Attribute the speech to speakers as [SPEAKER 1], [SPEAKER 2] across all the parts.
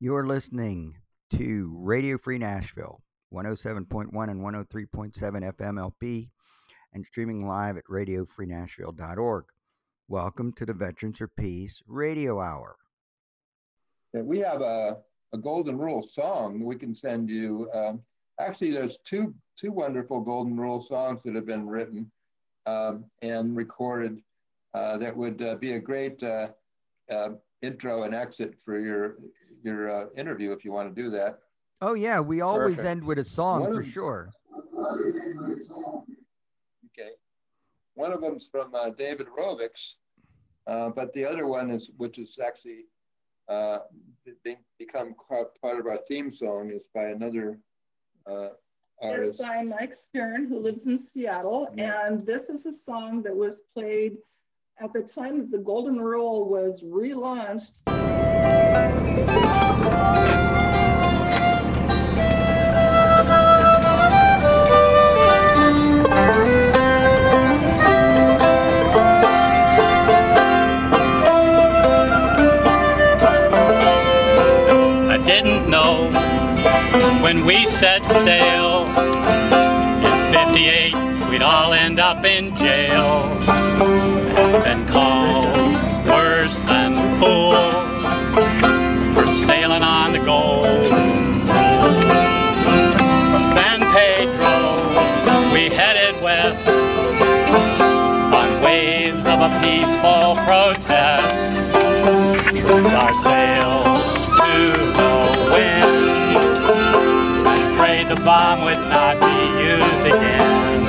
[SPEAKER 1] You're listening to Radio Free Nashville, 107.1 and 103.7 FM LP, and streaming live at radiofreenashville.org. Welcome to the Veterans for Peace Radio Hour.
[SPEAKER 2] We have a, a Golden Rule song we can send you. Um, actually, there's two two wonderful Golden Rule songs that have been written um, and recorded uh, that would uh, be a great uh, uh intro and exit for your your uh, interview if you want to do that.
[SPEAKER 1] Oh yeah, we always Perfect. end with a song One for of, sure.
[SPEAKER 2] Okay, one of them's from uh, David Rovics, but the other one is which is actually become part of our theme song is by another
[SPEAKER 3] artist. It's by Mike Stern, who lives in Seattle. Yeah. And this is a song that was played at the time that the Golden Rule was relaunched.
[SPEAKER 4] I didn't know when we set sail a peaceful protest trimmed our sails to the wind the bomb would not be used again.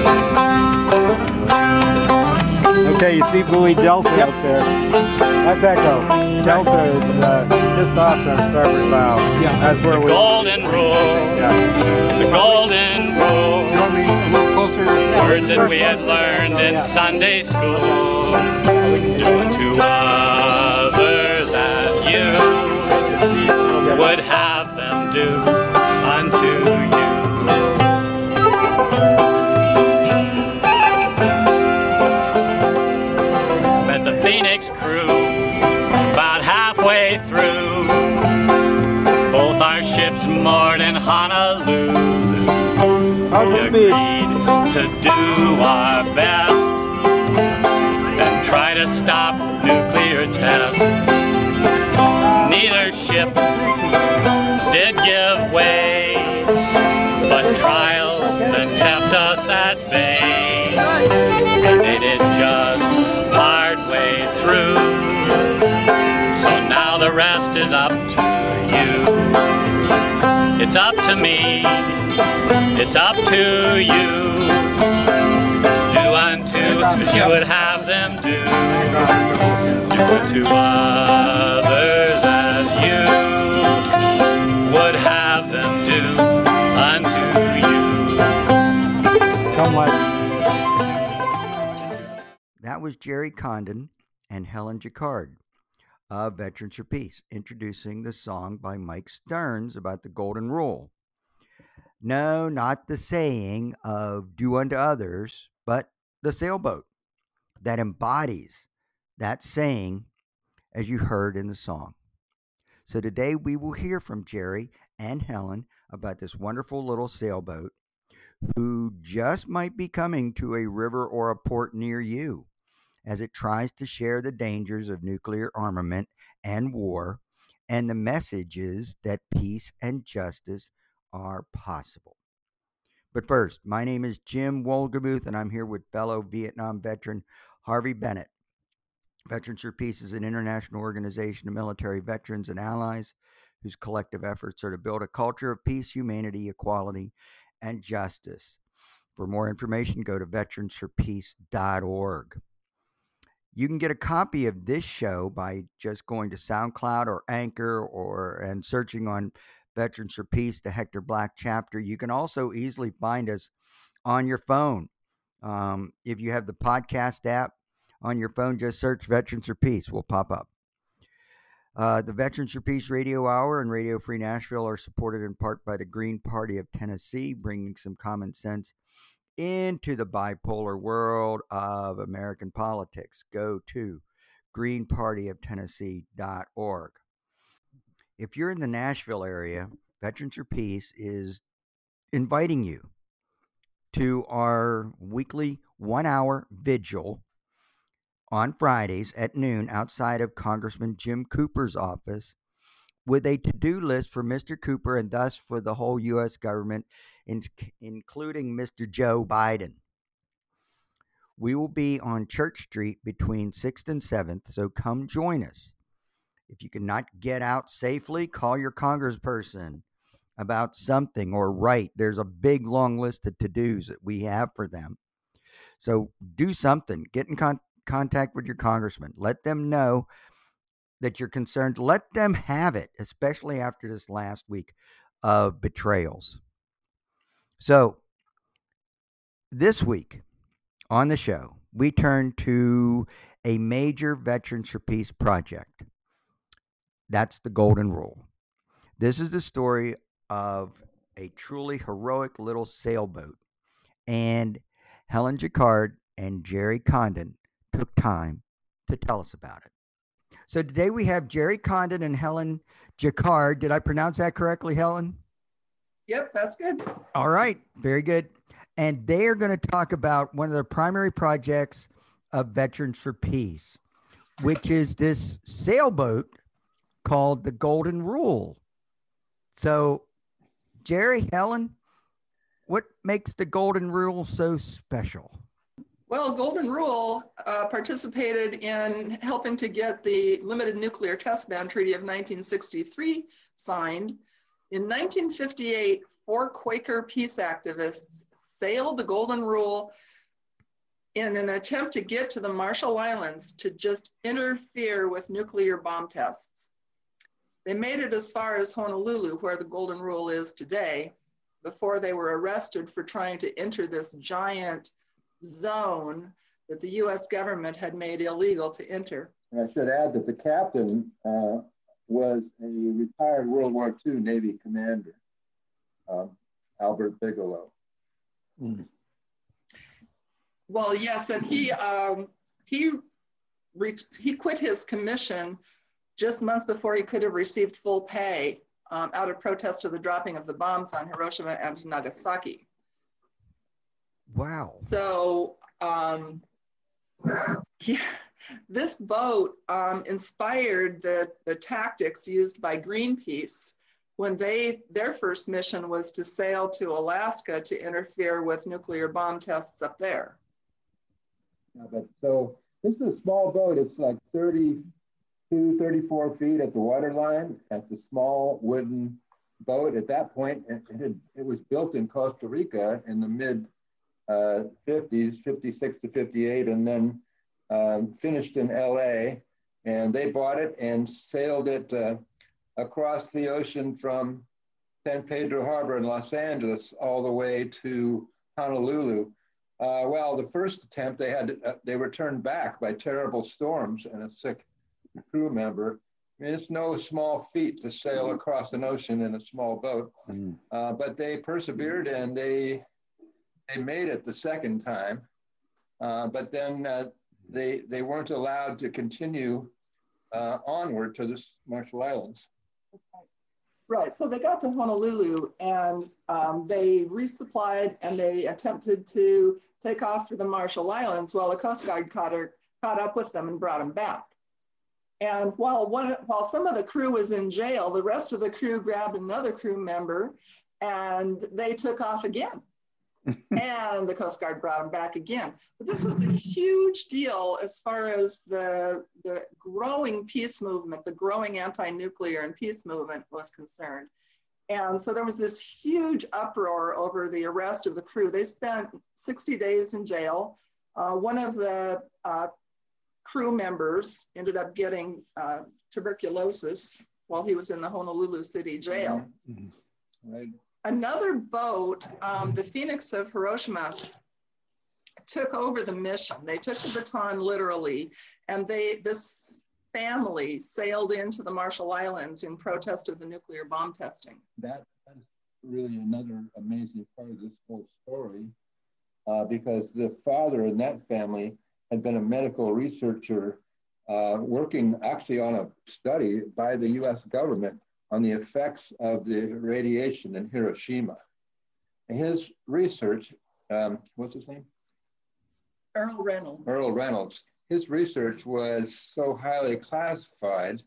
[SPEAKER 5] Okay, you see buoy Delta yep. up there. That's Echo. Delta is uh, just off the starboard bow.
[SPEAKER 4] Yeah. That's where the we golden rule. Yeah. The golden rule. Words that we had learned in Sunday school. Do unto others as you would have them do unto you. Met the Phoenix crew about halfway through. Both our ships moored in Honolulu.
[SPEAKER 5] How's
[SPEAKER 4] to do our best and try to stop nuclear tests. Neither ship did give way, but trials that kept us at bay. They did just way through. So now the rest is up to you. It's up to me. It's up to you. Do unto as you would have them do. Do unto others as you would have them do unto you.
[SPEAKER 5] Come like
[SPEAKER 1] that was Gerry Condon and Helen Jaccard of Veterans for Peace, introducing the song by Mike Stearns about the Golden Rule. No, not the saying of do unto others, but the sailboat that embodies that saying as you heard in the song. So today we will hear from Jerry and Helen about this wonderful little sailboat who just might be coming to a river or a port near you as it tries to share the dangers of nuclear armament and war and the messages that peace and justice are possible. But first, my name is Jim Wolgemuth, and I'm here with fellow Vietnam veteran Harvey Bennett. Veterans for Peace is an international organization of military veterans and allies whose collective efforts are to build a culture of peace, humanity, equality, and justice. For more information, go to veteransforpeace.org. You can get a copy of this show by just going to SoundCloud or Anchor or and searching on Veterans for Peace, the Hector Black chapter. You can also easily find us on your phone. Um, if you have the podcast app on your phone, just search Veterans for Peace. Will pop up. Uh, the Veterans for Peace Radio Hour and Radio Free Nashville are supported in part by the Green Party of Tennessee, bringing some common sense into the bipolar world of American politics. Go to greenpartyoftennessee.org. if you're in the Nashville area, Veterans for Peace is inviting you to our weekly one hour vigil on Fridays at noon outside of Congressman Jim Cooper's office with a to do list for Mr. Cooper and thus for the whole U.S. government, in, including Mr. Joe Biden. We will be on Church Street between 6th and 7th, so come join us. If you cannot get out safely, call your congressperson about something or write. There's a big long list of to dos that we have for them. So do something. Get in con- contact with your congressman. Let them know that you're concerned. Let them have it, especially after this last week of betrayals. So this week on the show, we turn to a major Veterans for Peace project. That's the Golden Rule. This is the story of a truly heroic little sailboat. And Helen Jaccard and Gerry Condon took time to tell us about it. So today we have Gerry Condon and Helen Jaccard. Did I pronounce that correctly, Helen?
[SPEAKER 3] Yep, that's good.
[SPEAKER 1] All right, very good. And they are going to talk about one of the primary projects of Veterans for Peace, which is this sailboat called the Golden Rule. So, Jerry, Helen, what makes the Golden Rule so special?
[SPEAKER 3] Well, Golden Rule uh, participated in helping to get the Limited Nuclear Test Ban Treaty of 1963 signed. In 1958, four Quaker peace activists sailed the Golden Rule in an attempt to get to the Marshall Islands to just interfere with nuclear bomb tests. They made it as far as Honolulu, where the Golden Rule is today, before they were arrested for trying to enter this giant zone that the US government had made illegal to enter.
[SPEAKER 2] And I should add that the captain uh, was a retired World War II Navy commander, uh, Albert Bigelow. Mm.
[SPEAKER 3] Well, yes, and he um, he he quit his commission just months before he could have received full pay um, out of protest to the dropping of the bombs on Hiroshima and Nagasaki.
[SPEAKER 1] Wow.
[SPEAKER 3] So, um, yeah, this boat um, inspired the, the tactics used by Greenpeace when they their first mission was to sail to Alaska to interfere with nuclear bomb tests up there.
[SPEAKER 2] Yeah, but so this is a small boat. It's like 32, 34 feet at the waterline at the small wooden boat. At that point, it, it, had, it was built in Costa Rica in the mid uh, 50s, 56 to 58, and then um, finished in LA. And they bought it and sailed it uh, across the ocean from San Pedro Harbor in Los Angeles all the way to Honolulu. Uh, well, the first attempt they had, uh, they were turned back by terrible storms and a sick crew member. I mean, it's no small feat to sail across an ocean in a small boat, mm. uh, but they persevered and they they made it the second time, uh, but then uh, they they weren't allowed to continue uh, onward to the Marshall Islands.
[SPEAKER 3] Right. So they got to Honolulu and um, they resupplied and they attempted to take off for the Marshall Islands while the Coast Guard caught, her, caught up with them and brought them back. And while, one, while some of the crew was in jail, the rest of the crew grabbed another crew member and they took off again and the Coast Guard brought them back again. But this was a huge deal as far as the, the growing peace movement, the growing anti-nuclear and peace movement was concerned. And so there was this huge uproar over the arrest of the crew. They spent 60 days in jail. Uh, one of the uh, crew members ended up getting uh, tuberculosis while he was in the Honolulu City jail. Mm-hmm. Right another boat, um, the Phoenix of Hiroshima, took over the mission. They took the baton literally, and they this family sailed into the Marshall Islands in protest of the nuclear bomb testing.
[SPEAKER 2] That, that is really another amazing part of this whole story, uh, because the father in that family had been a medical researcher uh, working actually on a study by the U.S. government on the effects of the radiation in Hiroshima. His research, um, what's his name?
[SPEAKER 3] Earl Reynolds.
[SPEAKER 2] Earl Reynolds. His research was so highly classified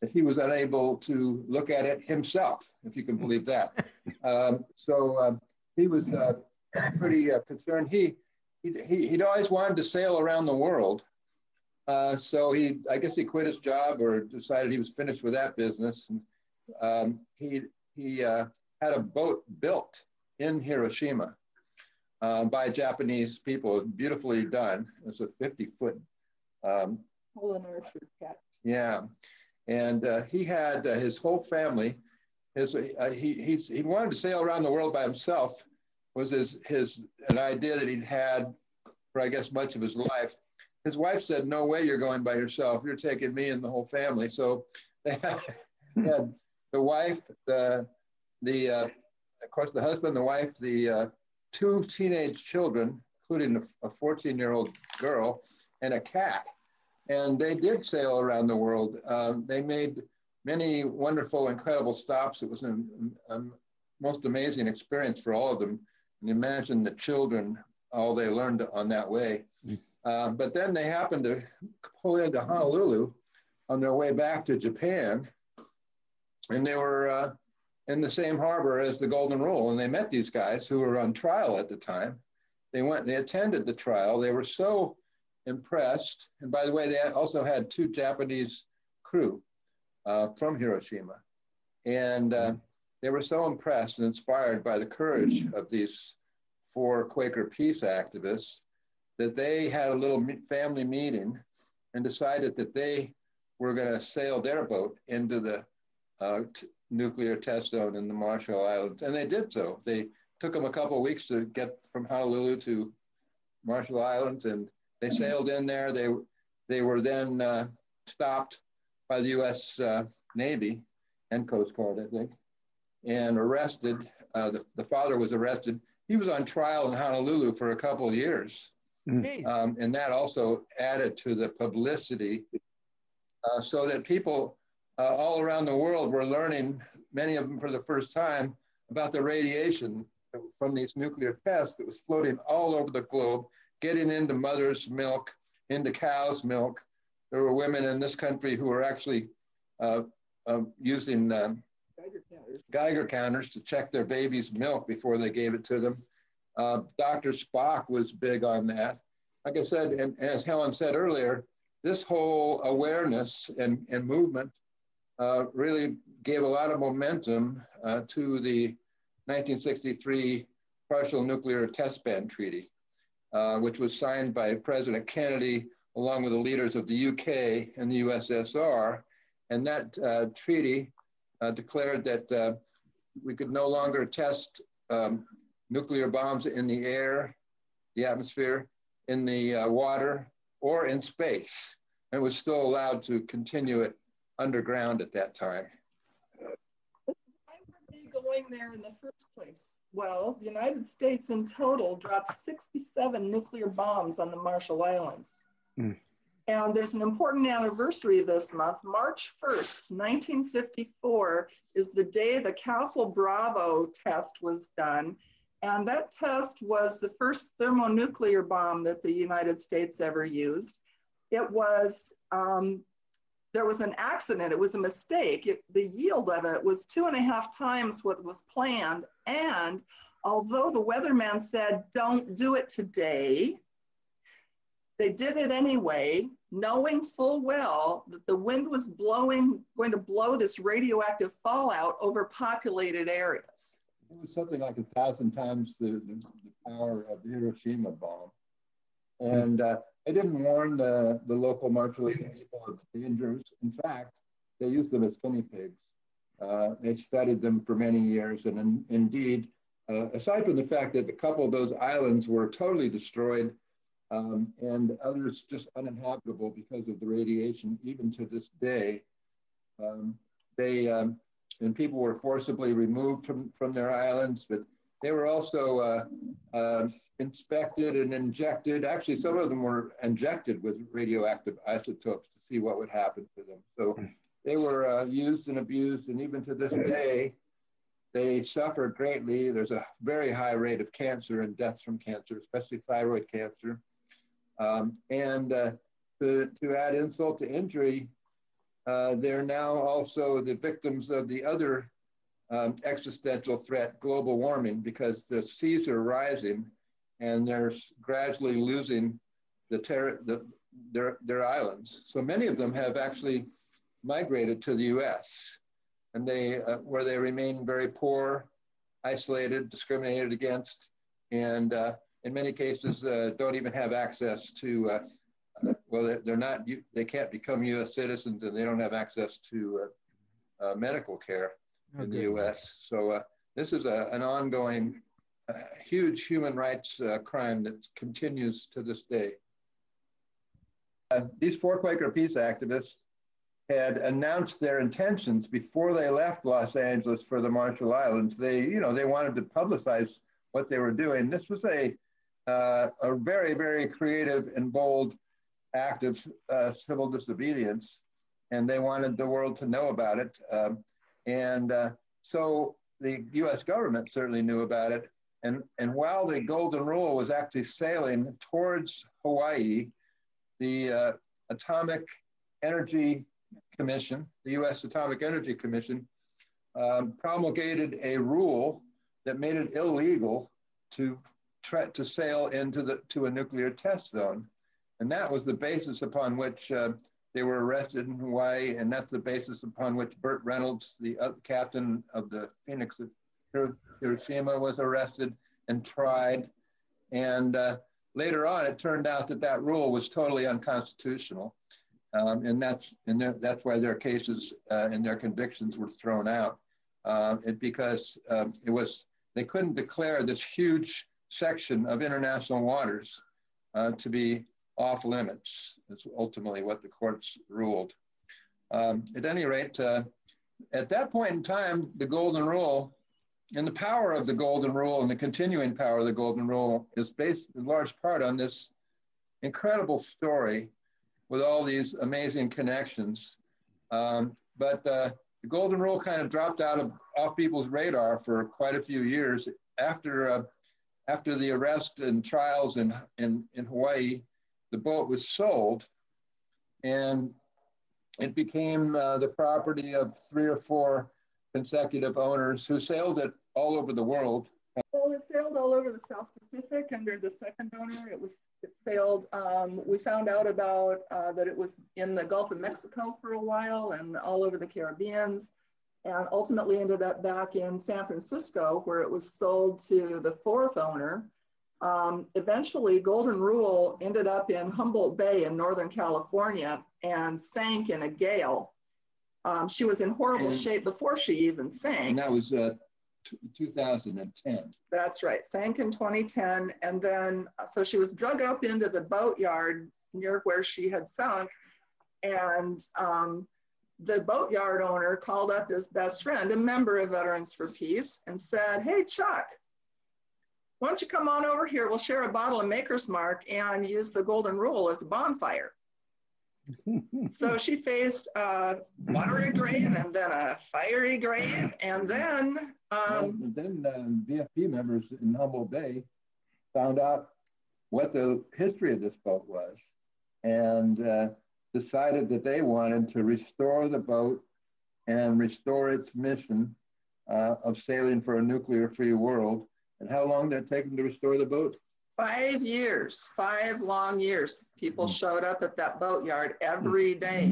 [SPEAKER 2] that he was unable to look at it himself, if you can believe that. Um, so um, he was uh, pretty uh, concerned. He, he, he'd always wanted to sail around the world. Uh, so he, I guess he quit his job or decided he was finished with that business. And, um, he he uh, had a boat built in Hiroshima uh, by Japanese people, beautifully done. It's a 50 foot. Um, yeah, and uh, he had uh, his whole family. His uh, he he he wanted to sail around the world by himself. Was his his an idea that he'd had for I guess much of his life. His wife said, "No way, you're going by yourself. You're taking me and the whole family." So they had, had the wife, the the uh, of course the husband, the wife, the uh, two teenage children, including a 14 year old girl, and a cat. And they did sail around the world. Um, they made many wonderful, incredible stops. It was a, a, most amazing experience for all of them. And imagine the children, all they learned on that way. Uh, but then they happened to pull into Honolulu on their way back to Japan and they were uh, in the same harbor as the Golden Rule, and they met these guys who were on trial at the time. They went, and they attended the trial. They were so impressed, and by the way, they also had two Japanese crew uh, from Hiroshima, and uh, they were so impressed and inspired by the courage of these four Quaker peace activists that they had a little family meeting and decided that they were going to sail their boat into the uh, t- nuclear test zone in the Marshall Islands, and they did so. They took them a couple of weeks to get from Honolulu to Marshall Islands, and they sailed in there. They they were then uh, stopped by the U.S. Uh, Navy and Coast Guard, I think, and arrested. Uh, the, the father was arrested. He was on trial in Honolulu for a couple of years. Mm. Um, and that also added to the publicity uh, so that people uh, all around the world were learning, many of them for the first time, about the radiation from these nuclear tests that was floating all over the globe, getting into mother's milk, into cow's milk. There were women in this country who were actually uh, uh, using um, Geiger, counters. To check their baby's milk before they gave it to them. Uh, Dr. Spock was big on that. Like I said, and, and as Helen said earlier, this whole awareness and, and movement uh, really gave a lot of momentum uh, to the 1963 Partial Nuclear Test Ban Treaty, uh, which was signed by President Kennedy along with the leaders of the UK and the USSR. And that uh, treaty declared that we could no longer test um, nuclear bombs in the air, the atmosphere, in the water, or in space. And was still allowed to continue it underground at that time.
[SPEAKER 3] Why were they going there in the first place? Well, the United States in total dropped 67 nuclear bombs on the Marshall Islands. Mm. And there's an important anniversary this month. March 1st, 1954, is the day the Castle Bravo test was done. And that test was the first thermonuclear bomb that the United States ever used. It was um, there was an accident. It was a mistake. It, the yield of it was two and a half times what was planned. And although the weatherman said, don't do it today, they did it anyway, knowing full well that the wind was blowing, going to blow this radioactive fallout over populated areas.
[SPEAKER 2] It was something like a thousand times the, the, the power of the Hiroshima bomb. And uh, they didn't warn the, the local Marshallese people of the dangers. In fact, they used them as guinea pigs. Uh, they studied them for many years. And in, indeed, uh, aside from the fact that a couple of those islands were totally destroyed um, and others just uninhabitable because of the radiation, even to this day, um, they um, and people were forcibly removed from, from their islands, but they were also uh, uh inspected and injected. Actually, some of them were injected with radioactive isotopes to see what would happen to them. So they were uh, used and abused, and even to this day, they suffer greatly. There's a very high rate of cancer and deaths from cancer, especially thyroid cancer. Um, and uh, to, to add insult to injury, uh, they're now also the victims of the other um, existential threat, global warming, because the seas are rising and they're gradually losing the, ter- the their, their islands. So many of them have actually migrated to the US and they, uh, where they remain very poor, isolated, discriminated against, and uh, in many cases uh, don't even have access to, uh, uh, well, they're not, they can't become US citizens and they don't have access to uh, medical care in the US. So this is a, an ongoing, huge human rights crime that continues to this day. these four Quaker peace activists had announced their intentions before they left Los Angeles for the Marshall Islands. They, you know, they wanted to publicize what they were doing. This was a uh, a very, very creative and bold act of uh, civil disobedience, and they wanted the world to know about it. Um, and uh, so the U.S. government certainly knew about it. And, and while the Golden Rule was actually sailing towards Hawaii, the uh, Atomic Energy Commission, the U.S. Atomic Energy Commission, um, promulgated a rule that made it illegal to try to sail into the to a nuclear test zone, and that was the basis upon which uh, they were arrested in Hawaii, and that's the basis upon which Burt Reynolds, the uh, captain of the Phoenix Hiroshima, was arrested and tried. And uh, later on, it turned out that that rule was totally unconstitutional. Um, and that's and that's why their cases uh, and their convictions were thrown out. Uh, it because um, it was they couldn't declare this huge section of international waters uh, to be off limits. That's ultimately what the courts ruled. Um, at any rate, uh, at that point in time, the Golden Rule and the power of the Golden Rule and the continuing power of the Golden Rule is based in large part on this incredible story with all these amazing connections. Um, but uh, the golden rule kind of dropped out of off people's radar for quite a few years after uh, after the arrest and trials in, in in Hawaii. The boat was sold, and it became uh, the property of three or four consecutive owners who sailed it all over the world.
[SPEAKER 3] Well, it sailed all over the South Pacific under the second owner. It was it sailed. Um, we found out about uh, that it was in the Gulf of Mexico for a while and all over the Caribbeans, and ultimately ended up back in San Francisco where it was sold to the fourth owner. Um, eventually, Golden Rule ended up in Humboldt Bay in Northern California and sank in a gale. Um, she was in horrible and, shape before she even sank.
[SPEAKER 2] And that was uh, 2010.
[SPEAKER 3] That's right, sank in 2010. And then, so she was drug up into the boatyard near where she had sunk. And um, the boatyard owner called up his best friend, a member of Veterans for Peace, and said, Hey, Chuck, why don't you come on over here? We'll share a bottle of Maker's Mark and use the Golden Rule as a bonfire so she faced a watery grave and then a fiery grave, and then. Um,
[SPEAKER 2] and then uh, VFP members in Humboldt Bay found out what the history of this boat was and uh, decided that they wanted to restore the boat and restore its mission uh, of sailing for a nuclear free world. And how long did it take them to restore the boat?
[SPEAKER 3] Five years, five long years. People mm. showed up at that boatyard every day.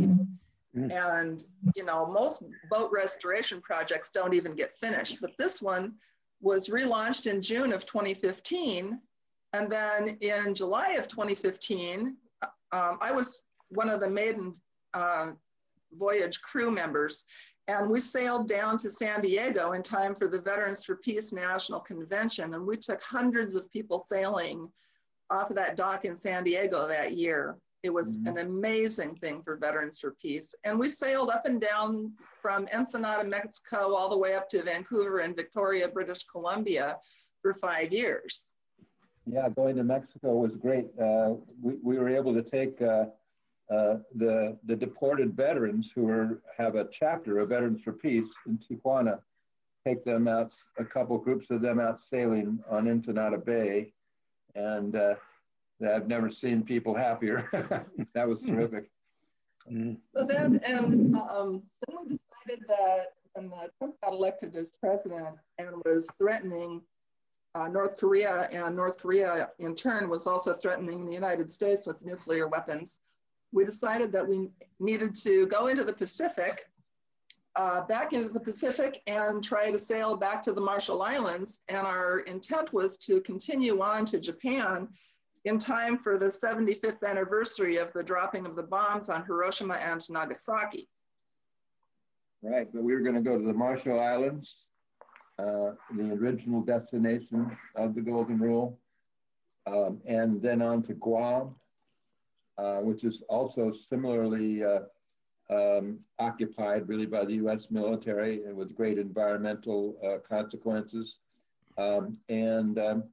[SPEAKER 3] Mm. And, you know, most boat restoration projects don't even get finished, but this one was relaunched in June of 2015. And then in July of 2015, um, I was one of the maiden uh, voyage crew members. And we sailed down to San Diego in time for the Veterans for Peace National Convention. And we took hundreds of people sailing off of that dock in San Diego that year. It was mm-hmm. an amazing thing for Veterans for Peace. And we sailed up and down from Ensenada, Mexico, all the way up to Vancouver and Victoria, British Columbia for five years.
[SPEAKER 2] Yeah, going to Mexico was great. Uh, we, we were able to take uh, uh, the, the deported veterans who are, have a chapter of Veterans for Peace in Tijuana, take them out, a couple groups of them out sailing on Ensenada Bay. And uh, I've never seen people happier. that was hmm. terrific.
[SPEAKER 3] Mm. So then, and um, then we decided that when Trump got elected as president and was threatening uh, North Korea, and North Korea in turn was also threatening the United States with nuclear weapons, we decided that we needed to go into the Pacific, uh, back into the Pacific, and try to sail back to the Marshall Islands. And our intent was to continue on to Japan in time for the 75th anniversary of the dropping of the bombs on Hiroshima and Nagasaki.
[SPEAKER 2] Right, but we were going to go to the Marshall Islands, uh, the original destination of the Golden Rule, um, and then on to Guam, which is also similarly uh, um, occupied really by the US military and with great environmental uh, consequences. Um, and um,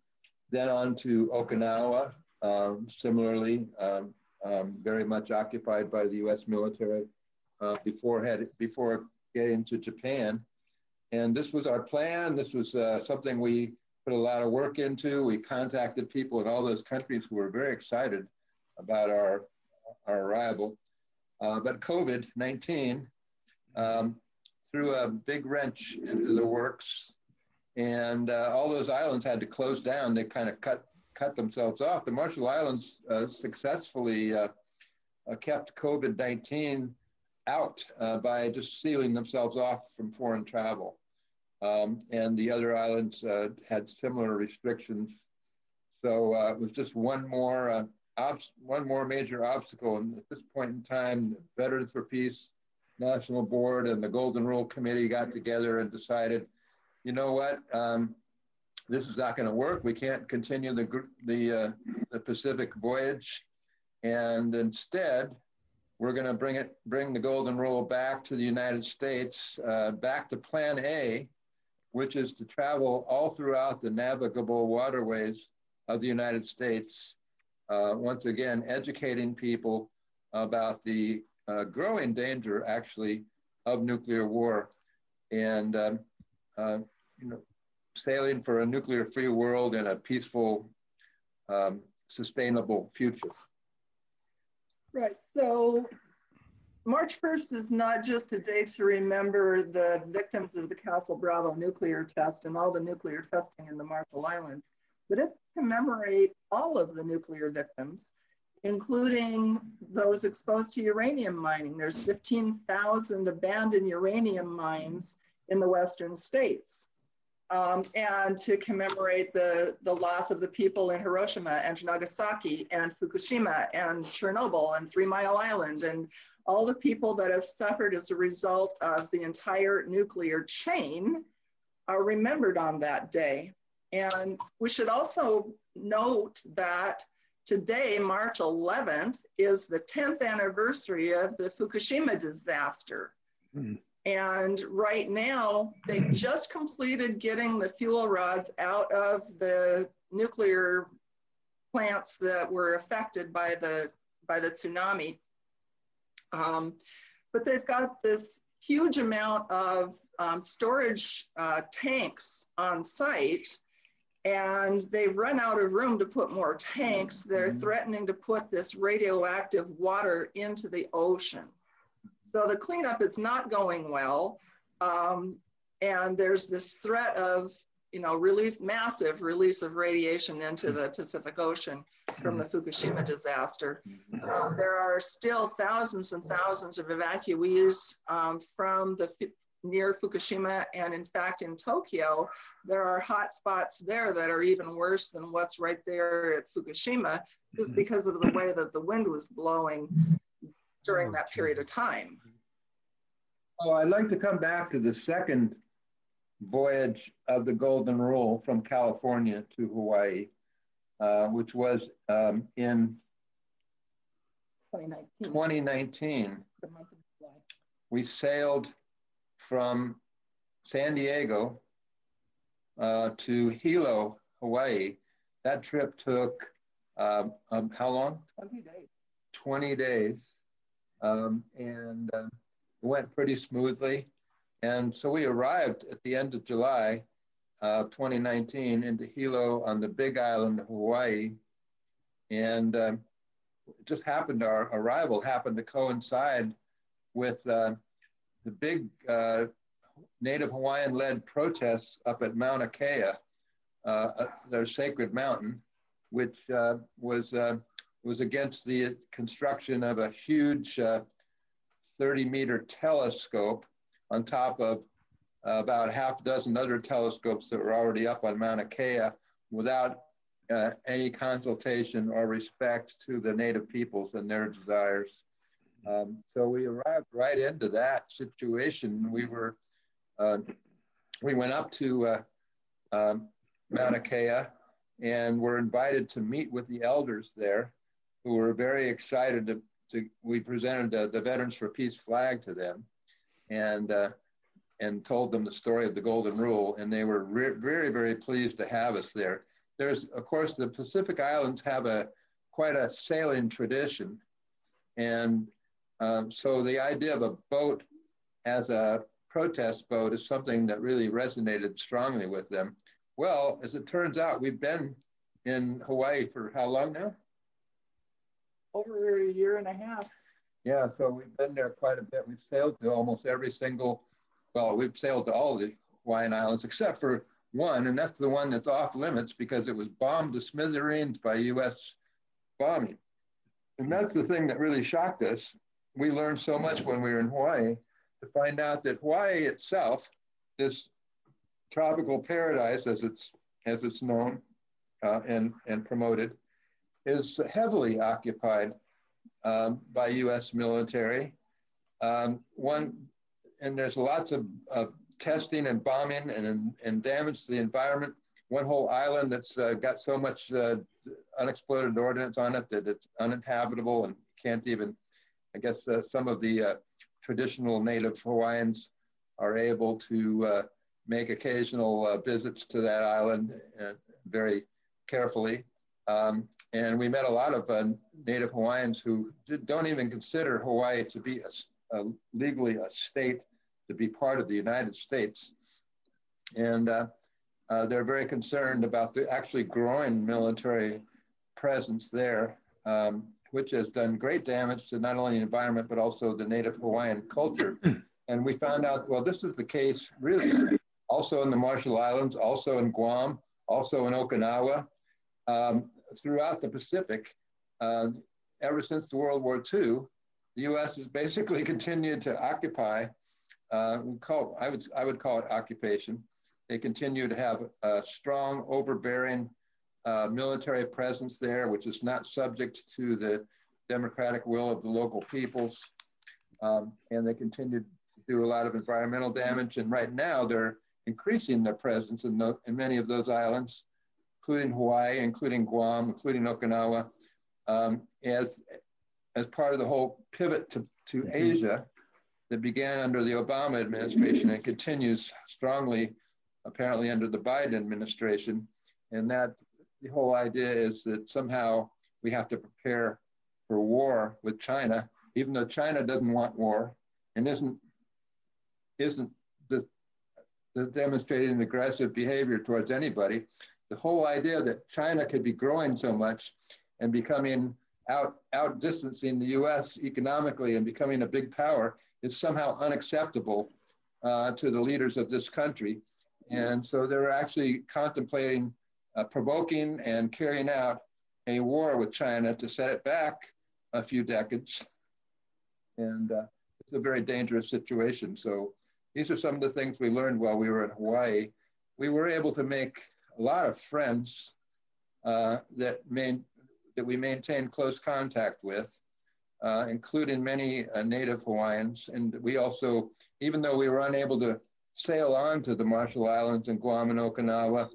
[SPEAKER 2] then on to Okinawa, um, similarly, um, um, very much occupied by the US military uh, before, head, before getting to Japan. And this was our plan. This was uh, something we put a lot of work into. We contacted people in all those countries who were very excited about our, our arrival. Uh, but COVID 19 um, threw a big wrench into the works, and uh, all those islands had to close down. They kind of cut, cut themselves off. The Marshall Islands uh, successfully uh, uh, kept COVID 19 out uh, by just sealing themselves off from foreign travel. Um, and the other islands had similar restrictions. So it was just one more one more major obstacle. And at this point in time, the Veterans for Peace National Board and the Golden Rule Committee got together and decided, you know what, um, this is not going to work. We can't continue the the uh, the Pacific voyage, and instead, we're going to bring it bring the Golden Rule back to the United States, uh, back to Plan A, which is to travel all throughout the navigable waterways of the United States uh, once again, educating people about the uh, growing danger, actually, of nuclear war, and um, uh, you know, sailing for a nuclear-free world and a peaceful, um, sustainable future.
[SPEAKER 3] Right. So March 1st is not just a day to remember the victims of the Castle Bravo nuclear test and all the nuclear testing in the Marshall Islands, but it's commemorate all of the nuclear victims, including those exposed to uranium mining. There's 15,000 abandoned uranium mines in the Western states. Um, and to commemorate the, the loss of the people in Hiroshima and Nagasaki and Fukushima and Chernobyl and Three Mile Island and all the people that have suffered as a result of the entire nuclear chain are remembered on that day. And we should also note that today, March 11th, is the 10th anniversary of the Fukushima disaster. Mm. And right now, they just completed getting the fuel rods out of the nuclear plants that were affected by the by the tsunami. Um, but they've got this huge amount of um, storage uh, tanks on site and they've run out of room to put more tanks. They're mm-hmm. threatening to put this radioactive water into the ocean. So the cleanup is not going well. Um, and there's this threat of, you know, release, massive release of radiation into the Pacific Ocean from the Fukushima disaster. Uh, there are still thousands and thousands of evacuees um, from the near Fukushima. And in fact, in Tokyo, there are hot spots there that are even worse than what's right there at Fukushima, just mm-hmm. because of the way that the wind was blowing during oh, that period of time.
[SPEAKER 2] Oh, I'd like to come back to the second voyage of the Golden Rule from California to Hawaii, uh, which was um, in 2019. 2019. We sailed from San Diego uh, to Hilo, Hawaii. That trip took um, um, how long?
[SPEAKER 3] 20 days.
[SPEAKER 2] 20 days. um, and uh, it went pretty smoothly. And so we arrived at the end of July of 2019 into Hilo on the Big Island of Hawaii. And um, it just happened, our arrival happened to coincide with uh, the big uh, Native Hawaiian led protests up at Mauna Kea, uh, uh, their sacred mountain, which uh, was, uh, was against the construction of a huge 30 meter telescope on top of about half a dozen other telescopes that were already up on Mauna Kea without uh, any consultation or respect to the native peoples and their desires. Um, so we arrived right into that situation. We were, uh, we went up to uh, um, Mauna Kea and were invited to meet with the elders there, who were very excited to. to we presented the Veterans for Peace flag to them, and uh, and told them the story of the Golden Rule, and they were re- very very pleased to have us there. There's of course the Pacific Islands have a quite a sailing tradition, and um, so the idea of a boat as a protest boat is something that really resonated strongly with them. Well, as it turns out, we've been in Hawaii for how long now?
[SPEAKER 3] Over a year and a half.
[SPEAKER 2] Yeah, so we've been there quite a bit. We've sailed to almost every single, well, we've sailed to all the Hawaiian Islands except for one, and that's the one that's off limits because it was bombed to smithereens by US bombing. And that's the thing that really shocked us we learned so much when we were in Hawaii to find out that Hawaii itself, this tropical paradise as it's as it's known uh, and and promoted, is heavily occupied um, by U.S. military. Um, one, and there's lots of, of testing and bombing and, and damage to the environment. One whole island that's uh, got so much uh, unexploded ordnance on it that it's uninhabitable and can't even I guess uh, some of the uh, traditional native Hawaiians are able to uh, make occasional uh, visits to that island uh, very carefully. Um, and we met a lot of uh, native Hawaiians who don't even consider Hawaii to be a, a legally a state, to be part of the United States. And they're very concerned about the actually growing military presence there. Um, which has done great damage to not only the environment, but also the native Hawaiian culture. And we found out, well, this is the case really also in the Marshall Islands, also in Guam, also in Okinawa, um, throughout the Pacific. Uh, ever since the World War II, the U.S. has basically continued to occupy. Uh, we call, I would, I would call it occupation. They continue to have a strong, overbearing uh, military presence there, which is not subject to the democratic will of the local peoples. Um, and they continue to do a lot of environmental damage. And right now, they're increasing their presence in, the, in many of those islands, including Hawaii, including Guam, including Okinawa, um, as, as part of the whole pivot to, to mm-hmm. Asia that began under the Obama administration and continues strongly, apparently, under the Biden administration. And that the whole idea is that somehow we have to prepare for war with China, even though China doesn't want war and isn't isn't the, the demonstrating aggressive behavior towards anybody. The whole idea that China could be growing so much and becoming out out distancing the U.S. economically and becoming a big power is somehow unacceptable uh, to the leaders of this country. And so they're actually contemplating uh, provoking and carrying out a war with China to set it back a few decades. And uh, it's a very dangerous situation. So these are some of the things we learned while we were in Hawaii. We were able to make a lot of friends uh, that, main, that we maintained close contact with, uh, including many uh, native Hawaiians. And we also, even though we were unable to sail on to the Marshall Islands and Guam and Okinawa,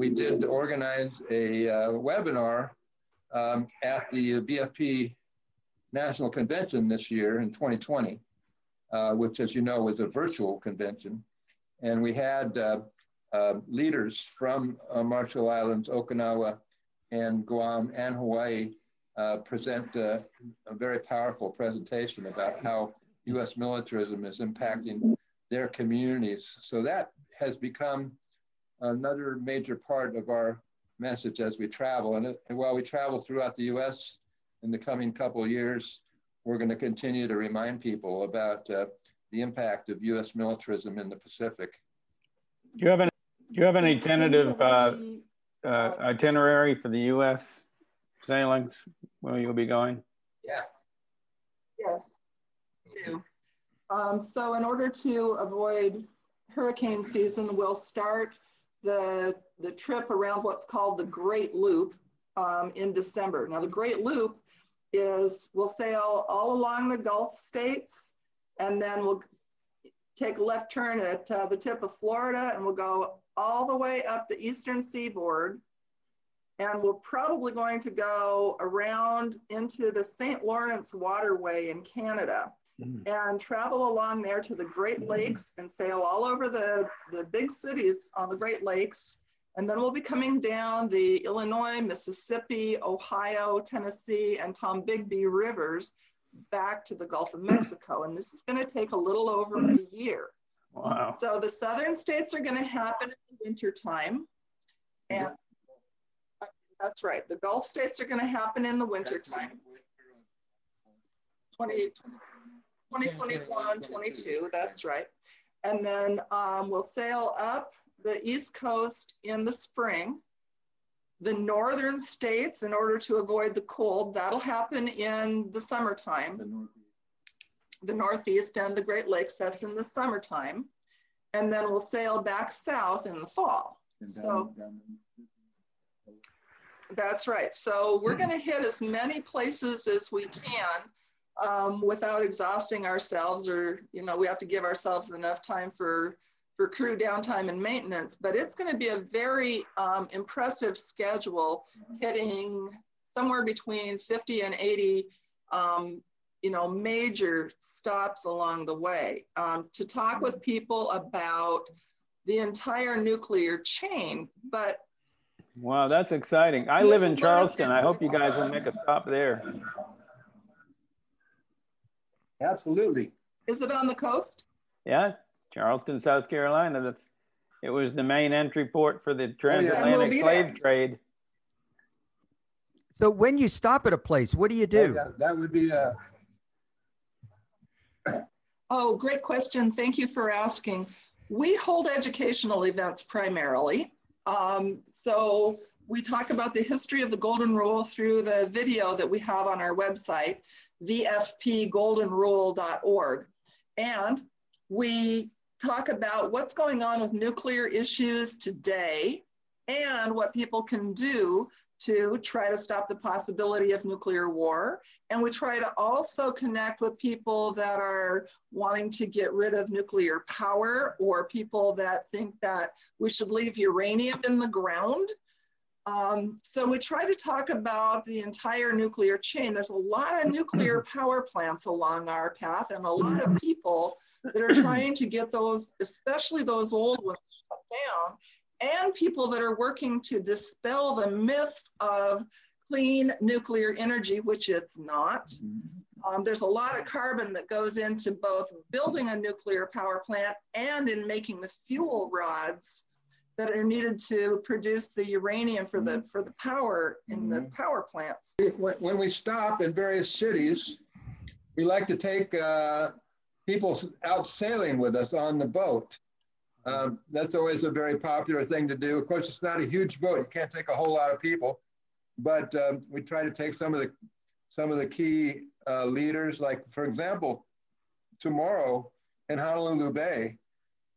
[SPEAKER 2] we did organize a uh, webinar um, at the VFP National Convention this year in 2020, uh, which, as you know, was a virtual convention. And we had uh, uh leaders from uh, Marshall Islands, Okinawa, and Guam and Hawaii present a very powerful presentation about how U.S. militarism is impacting their communities. So that has become another major part of our message as we travel. And, and while we travel throughout the U.S. in the coming couple of years, we're going to continue to remind people about uh, the impact of U.S. militarism in the Pacific.
[SPEAKER 4] Do you have any, do you have any tentative uh, uh, itinerary for the U.S. sailings where you'll be going?
[SPEAKER 3] Yes. Yes. Do. Um, so in order to avoid hurricane season, we'll start the, the trip around what's called the Great Loop um, in December. Now the Great Loop is we'll sail all along the Gulf states and then we'll take a left turn at uh, the tip of Florida and we'll go all the way up the eastern seaboard and we're probably going to go around into the St. Lawrence waterway in Canada mm. and travel along there to the Great Lakes and sail all over the, the big cities on the Great Lakes. And then we'll be coming down the Illinois, Mississippi, Ohio, Tennessee, and Tombigbee rivers back to the Gulf of Mexico. And this is going to take a little over a year.
[SPEAKER 4] Wow.
[SPEAKER 3] So the southern states are going to happen in the winter time. And that's right. The Gulf states are going to happen in the wintertime. 20, 2021, 22, that's right. And then um, we'll sail up the East Coast in the spring. The northern states, in order to avoid the cold, that'll happen in the summertime. The northeast. the northeast and the Great Lakes, that's in the summertime. And then we'll sail back south in the fall. so that's right. So we're hmm. going to hit as many places as we can um, without exhausting ourselves, or you know, we have to give ourselves enough time for for crew downtime and maintenance. But it's going to be a very um, impressive schedule, hitting somewhere between 50 and 80. Um, you know, major stops along the way um, to talk with people about the entire nuclear chain, but
[SPEAKER 4] Wow, that's exciting. I live in Charleston. I hope you guys will make a stop there.
[SPEAKER 2] Absolutely.
[SPEAKER 3] Is it on the coast?
[SPEAKER 4] Yeah, Charleston, South Carolina. That's it was the main entry port for the transatlantic oh, yeah. slave there. trade.
[SPEAKER 1] So when you stop at a place, what do you do?
[SPEAKER 2] that, that, would be a.
[SPEAKER 3] oh, great question. Thank you for asking. We hold educational events primarily. Um, so we talk about the history of the Golden Rule through the video that we have on our website, vfpgoldenrule.org. And we talk about what's going on with nuclear issues today and what people can do to try to stop the possibility of nuclear war. And we try to also connect with people that are wanting to get rid of nuclear power or people that think that we should leave uranium in the ground. Um, so we try to talk about the entire nuclear chain. There's a lot of nuclear power plants along our path and a lot of people that are trying to get those, especially those old ones, shut down and people that are working to dispel the myths of clean nuclear energy, which it's not. Mm-hmm. Um, there's a lot of carbon that goes into both building a nuclear power plant and in making the fuel rods that are needed to produce the uranium for the for the power in the mm-hmm. power plants.
[SPEAKER 2] When we stop in various cities, we like to take uh, people out sailing with us on the boat. Um, that's always a very popular thing to do. Of course, it's not a huge boat; you can't take a whole lot of people, but um, we try to take some of the some of the key uh, leaders. Like, for example, tomorrow in Honolulu Bay.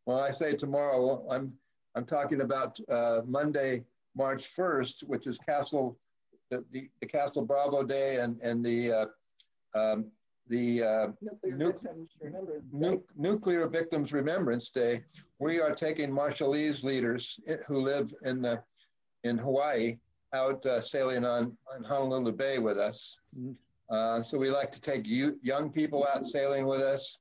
[SPEAKER 2] Well, I say tomorrow, I'm I'm talking about uh, Monday, March 1st, which is Castle the, the, the Castle Bravo Day and and the uh, um, the uh, nuclear, nu victims nu nuclear, Victims Remembrance Day, we are taking Marshallese leaders who live in the, in Hawaii out uh, sailing on, on Honolulu Bay with us. Mm-hmm. Uh, so we like to take you, young people out sailing with us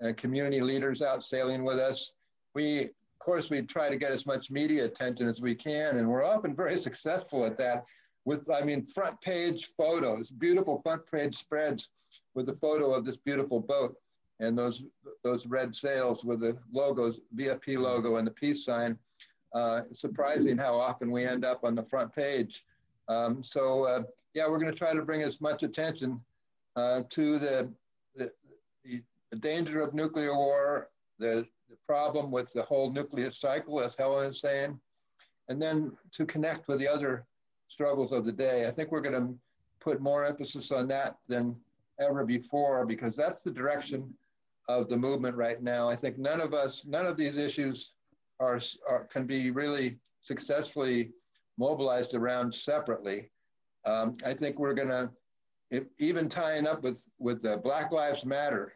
[SPEAKER 2] and community leaders out sailing with us. We, of course, we try to get as much media attention as we can, and we're often very successful at that. with, I mean, front page photos, beautiful front page spreads with a photo of this beautiful boat and those those red sails with the logos, VFP logo and the peace sign. Uh, surprising how often we end up on the front page. Um, so uh, yeah, we're going to try to bring as much attention uh, to the, the, the danger of nuclear war, the, the problem with the whole nuclear cycle, as Helen is saying, and then to connect with the other struggles of the day. I think we're going to put more emphasis on that than ever before because that's the direction of the movement right now. I think none of us, none of these issues are, are can be really successfully mobilized around separately. Um, I think we're going to, even tying up with with the Black Lives Matter,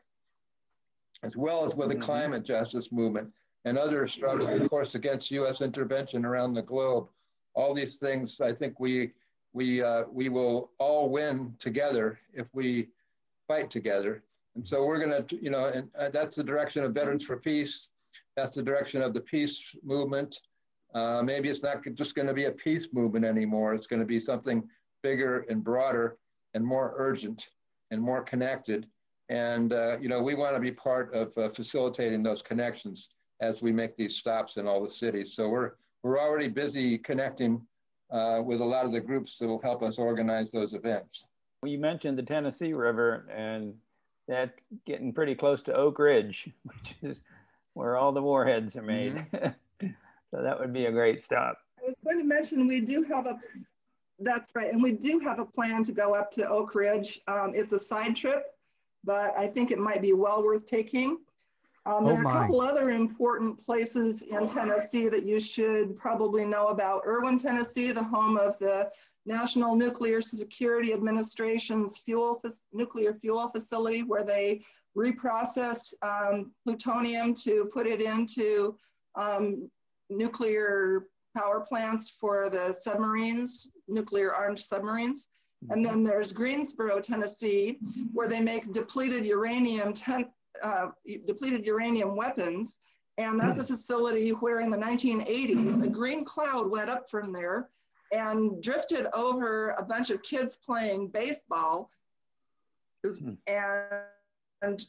[SPEAKER 2] as well as with the mm-hmm. climate justice movement and other struggles, of course, against U.S. intervention around the globe. All these things, I think we we uh, we will all win together if we fight together. And so we're going to, you know, and uh, that's the direction of Veterans for Peace. That's the direction of the peace movement. Uh, maybe it's not just going to be a peace movement anymore. It's going to be something bigger and broader and more urgent and more connected. And, uh, you know, we want to be part of uh, facilitating those connections as we make these stops in all the cities. So we're, we're already busy connecting uh, with a lot of the groups that will help us organize those events.
[SPEAKER 4] You mentioned the Tennessee River and that getting pretty close to Oak Ridge, which is where all the warheads are made. Mm-hmm. so that would be a great stop.
[SPEAKER 3] I was going to mention we do have a, that's right, and we do have a plan to go up to Oak Ridge. Um, it's a side trip, but I think it might be well worth taking. Um, there oh are a couple other important places in Tennessee that you should probably know about. Erwin, Tennessee, the home of the National Nuclear Security Administration's fuel nuclear fuel facility where they reprocess um, plutonium to put it into um, nuclear power plants for the submarines, nuclear armed submarines. And then there's Greensboro, Tennessee, where they make depleted uranium, ten, uh, depleted uranium weapons. And that's a facility where in the 1980s, a green cloud went up from there and drifted over a bunch of kids playing baseball was, hmm. and, and,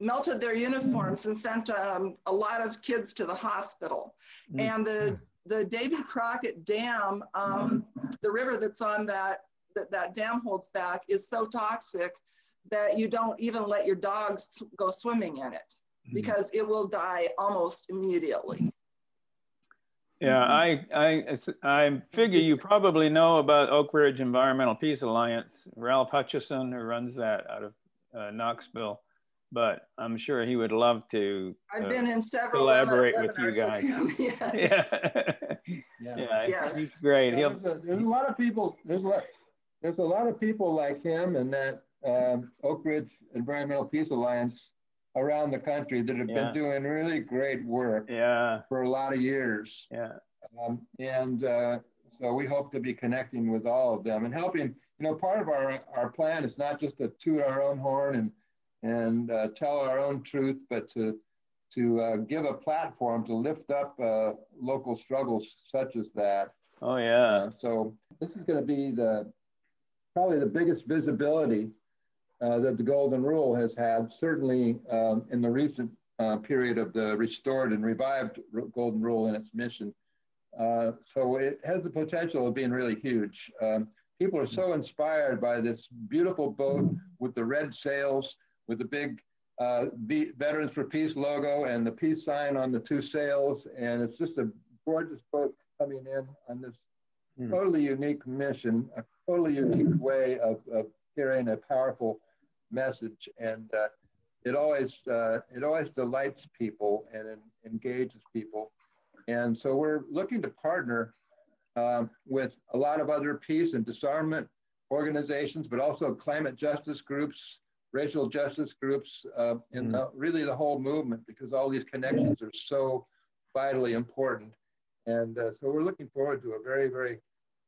[SPEAKER 3] melted their uniforms and sent um, a lot of kids to the hospital. Mm. And the, the Davy Crockett Dam, um, the river that's on that, that, that dam holds back is so toxic that you don't even let your dogs go swimming in it mm. because it will die almost immediately.
[SPEAKER 4] Yeah, mm-hmm. I, I, I figure you probably know about Oak Ridge Environmental Peace Alliance, Ralph Hutchison, who runs that out of uh, Knoxville. But I'm sure he would love to.
[SPEAKER 3] I've uh, been in several
[SPEAKER 4] collaborate with you guys.
[SPEAKER 3] With
[SPEAKER 4] yes. yeah. yeah, yeah, yes. he's great.
[SPEAKER 2] Yeah, there's, a, there's, a, lot of people. There's a lot, there's a lot of people like him and that um, Oak Ridge Environmental Peace Alliance around the country that have yeah. been doing really great work
[SPEAKER 4] yeah.
[SPEAKER 2] for a lot of years.
[SPEAKER 4] Yeah.
[SPEAKER 2] Um, and uh, so we hope to be connecting with all of them and helping. You know, part of our, our plan is not just to toot our own horn and and uh, tell our own truth, but to to uh, give a platform to lift up uh, local struggles such as that.
[SPEAKER 4] Oh yeah.
[SPEAKER 2] Uh, so this is going to be the probably the biggest visibility uh, that the Golden Rule has had, certainly um, in the recent uh, period of the restored and revived Golden Rule and its mission. Uh, so it has the potential of being really huge. Um, people are so inspired by this beautiful boat with the red sails, with the big uh, Veterans for Peace logo and the peace sign on the two sails. And it's just a gorgeous boat coming in on this mm. totally unique mission, totally unique way of, of carrying a powerful message, and uh, it always uh, it always delights people and engages people. And so we're looking to partner um, with a lot of other peace and disarmament organizations, but also climate justice groups, racial justice groups, uh, and mm. the, really the whole movement, because all these connections are so vitally important. And uh, so we're looking forward to a very, very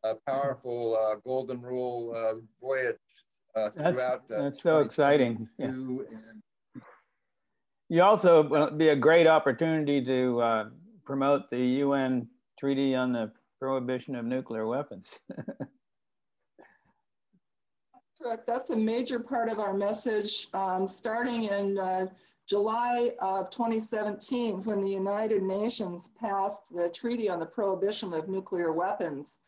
[SPEAKER 2] uh, powerful uh, Golden Rule uh, voyage uh, throughout.
[SPEAKER 4] That's, that's so exciting. Yeah. You also will be a great opportunity to uh, promote the UN Treaty on the Prohibition of Nuclear Weapons.
[SPEAKER 3] correct. That's a major part of our message, um, starting in uh, July of 2017, when the United Nations passed the Treaty on the Prohibition of Nuclear Weapons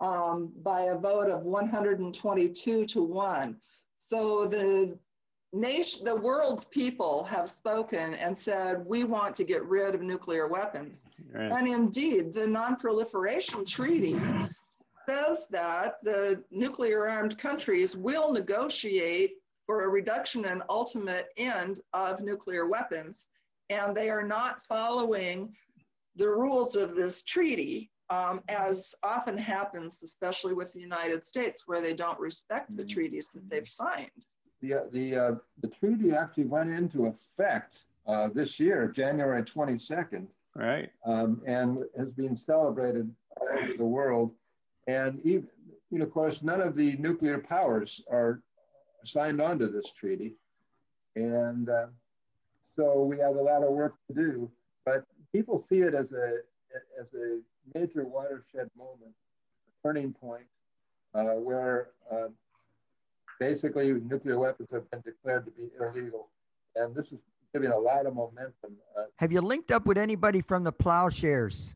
[SPEAKER 3] um, by a vote of 122 to 1. So the nation, the world's people have spoken and said, we want to get rid of nuclear weapons. Right. And indeed, the Non-Proliferation Treaty says that the nuclear armed countries will negotiate for a reduction and ultimate end of nuclear weapons. And they are not following the rules of this treaty, um, as often happens, especially with the United States, where they don't respect the mm-hmm. treaties that they've signed.
[SPEAKER 2] The, uh, the, uh, the treaty actually went into effect uh, this year, January 22nd.
[SPEAKER 4] Right.
[SPEAKER 2] Um, and has been celebrated all over the world. And even, you know, of course, none of the nuclear powers are signed on to this treaty. And uh, so we have a lot of work to do, but people see it as a, as a major watershed moment, a turning point uh, where uh, basically nuclear weapons have been declared to be illegal. And this is giving a lot of momentum.
[SPEAKER 1] Uh, have you linked up with anybody from the plowshares?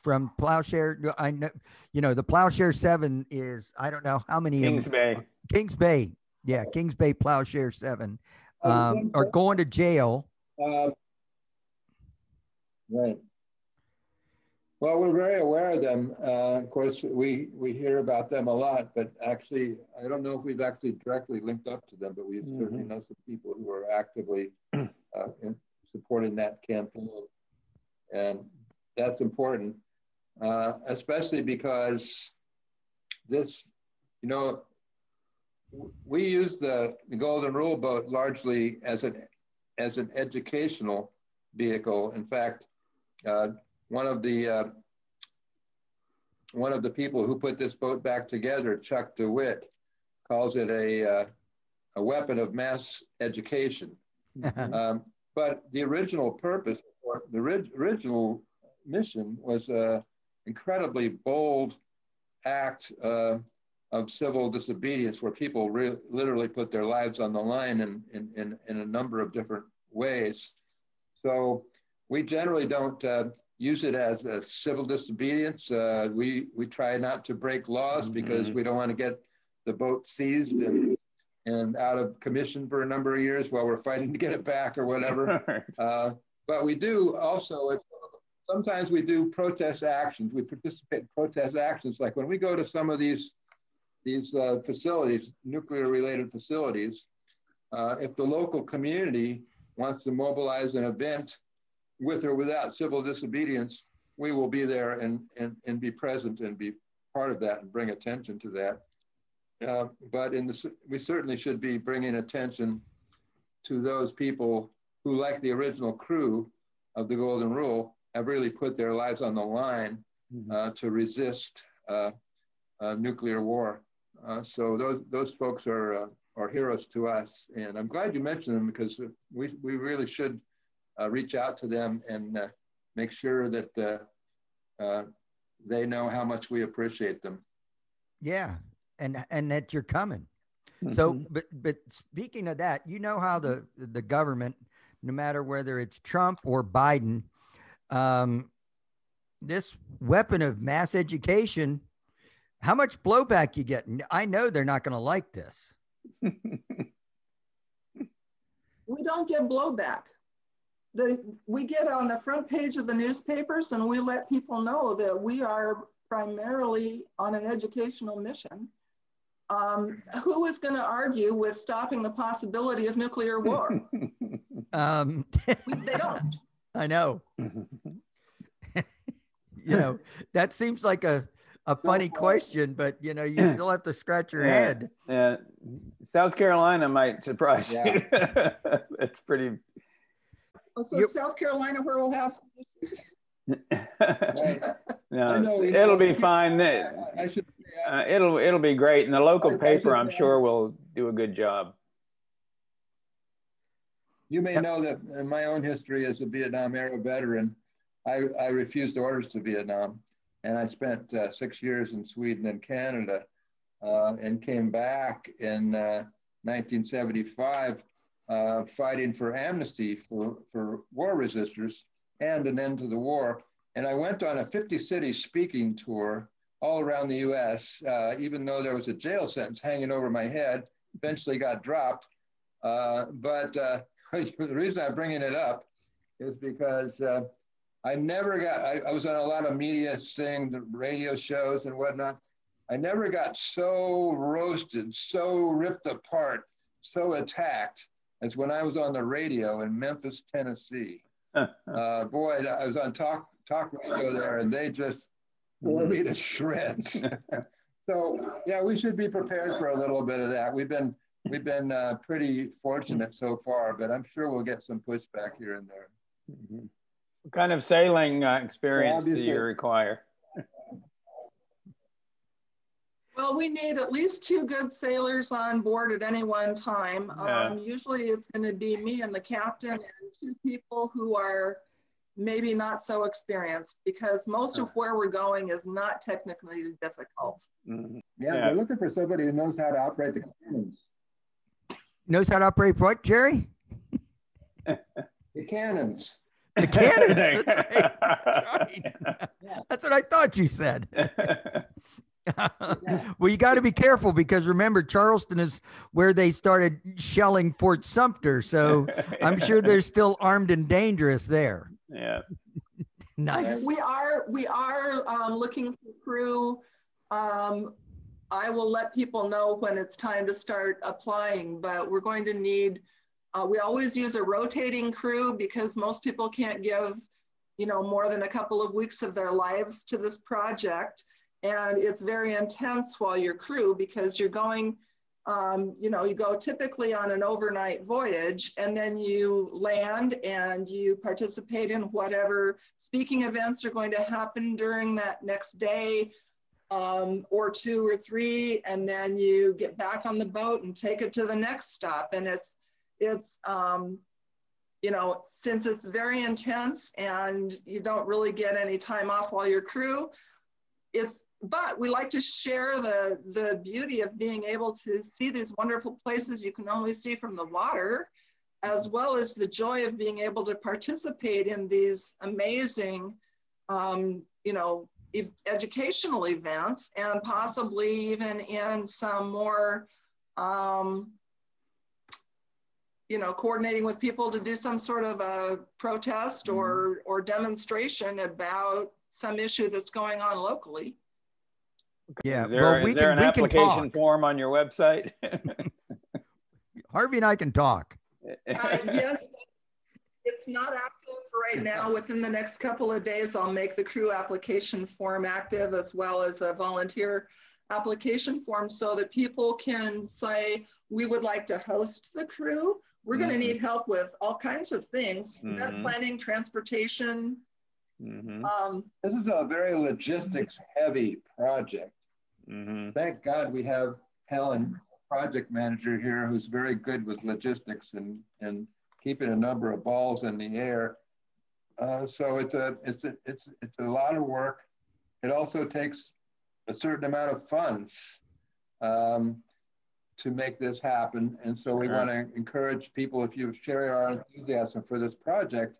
[SPEAKER 1] From plowshare, I know, you know, the plowshare seven is I don't know how many.
[SPEAKER 4] Kings Bay.
[SPEAKER 1] Kings Bay, yeah, Kings Bay plowshare seven, um, are going to jail. Uh,
[SPEAKER 2] right. Well, we're very aware of them. Uh, of course, we, we hear about them a lot, but actually, I don't know if we've actually directly linked up to them, but we mm-hmm. certainly know some people who are actively uh, supporting that campaign. And that's important, uh, especially because this, you know, we use the, the Golden Rule boat largely as an, as an educational vehicle. In fact, uh, one of the uh, one of the people who put this boat back together, Chuck DeWitt, calls it a uh, a weapon of mass education. um, but the original purpose, or the ri- original mission, was an incredibly bold act uh, of civil disobedience, where people re- literally put their lives on the line in, in, in, in a number of different ways. So we generally don't uh, use it as a civil disobedience. Uh, we, we try not to break laws mm-hmm. because we don't want to get the boat seized and, and out of commission for a number of years while we're fighting to get it back or whatever. uh, but we do also, sometimes we do protest actions. We participate in protest actions. Like when we go to some of these, these uh, facilities, nuclear related facilities, uh, if the local community wants to mobilize an event with or without civil disobedience, we will be there and, and, and be present and be part of that and bring attention to that. Uh, but in the, we certainly should be bringing attention to those people who, like the original crew of the Golden Rule, have really put their lives on the line mm-hmm. uh, to resist uh, nuclear war. Uh, so those those folks are uh, are heroes to us, and I'm glad you mentioned them because we we really should uh, reach out to them and uh, make sure that uh, uh, they know how much we appreciate them.
[SPEAKER 1] Yeah, and and that you're coming. Mm-hmm. So, but but speaking of that, you know how the the government, no matter whether it's Trump or Biden, um, this weapon of mass education, how much blowback you get? I know they're not going to like this.
[SPEAKER 3] we don't get blowback the, we get on the front page of the newspapers and we let people know that we are primarily on an educational mission. Um, who is going to argue with stopping the possibility of nuclear war? um, we, they don't.
[SPEAKER 1] I know. you know, that seems like a, a funny question, but you know, you still have to scratch your
[SPEAKER 4] yeah.
[SPEAKER 1] head.
[SPEAKER 4] Yeah. South Carolina might surprise yeah. you. It's pretty
[SPEAKER 3] so you, South Carolina, where we'll have some issues.
[SPEAKER 4] no, it'll be fine. I, should, uh, it'll it'll be great, and the local paper, I'm sure, will do a good job.
[SPEAKER 2] You may know that in my own history as a Vietnam era veteran, I, I refused orders to Vietnam, and I spent uh, six years in Sweden and Canada uh, and came back in 1975 uh, fighting for amnesty for, for war resistors and an end to the war. And I went on a 50 city speaking tour all around the US, uh, even though there was a jail sentence hanging over my head, eventually got dropped. Uh, but uh, the reason I'm bringing it up is because uh, I never got, I, I, was on a lot of media things, radio shows and whatnot. I never got so roasted, so ripped apart, so attacked as when I was on the radio in Memphis, Tennessee. uh, boy, I was on talk talk radio there, and they just tore me to shreds. so yeah, we should be prepared for a little bit of that. We've been we've been uh, pretty fortunate so far, but I'm sure we'll get some pushback here and there.
[SPEAKER 4] Mm-hmm. What kind of sailing uh, experience well, do you require?
[SPEAKER 3] Well, we need at least two good sailors on board at any one time. Yeah. Um, usually it's going to be me and the captain and two people who are maybe not so experienced because most of where we're going is not technically difficult.
[SPEAKER 2] Mm-hmm. Yeah, yeah, we're looking for somebody who knows how to operate the cannons.
[SPEAKER 1] Knows how to operate what, Gerry?
[SPEAKER 2] the cannons.
[SPEAKER 1] The cannons. That's, right. That's, right. That's what I thought you said. well, you got to be careful because remember, Charleston is where they started shelling Fort Sumter. So I'm sure they're still armed and dangerous there.
[SPEAKER 4] Yeah.
[SPEAKER 1] nice.
[SPEAKER 3] We are we are um, looking for crew. Um, I will let people know when it's time to start applying, but we're going to need. Uh, we always use a rotating crew because most people can't give, you know, more than a couple of weeks of their lives to this project and it's very intense while you're crew because you're going um, you know you go typically on an overnight voyage and then you land and you participate in whatever speaking events are going to happen during that next day um, or two or three and then you get back on the boat and take it to the next stop. And it's it's um, you know since it's very intense and you don't really get any time off while you're crew it's but we like to share the the beauty of being able to see these wonderful places you can only see from the water as well as the joy of being able to participate in these amazing um, you know e educational events and possibly even in some more um, you know coordinating with people to do some sort of a protest or mm-hmm. or demonstration about some issue that's going on locally.
[SPEAKER 1] Yeah,
[SPEAKER 4] is there, well, we is there can, an application form on your website?
[SPEAKER 1] Harvey and I can talk.
[SPEAKER 3] Uh, yes, it's not active right now. Within the next couple of days, I'll make the crew application form active as well as a volunteer application form so that people can say, we would like to host the crew. We're mm -hmm. going to need help with all kinds of things, mm -hmm. planning, transportation,
[SPEAKER 2] Mm-hmm. Um, this is a very logistics heavy project. Mm-hmm. Thank God we have Helen, project manager here, who's very good with logistics and, and keeping a number of balls in the air. Uh, so it's a, it's, a, it's, it's a lot of work. It also takes a certain amount of funds um, to make this happen. And so we want to encourage people, if you share our enthusiasm for this project,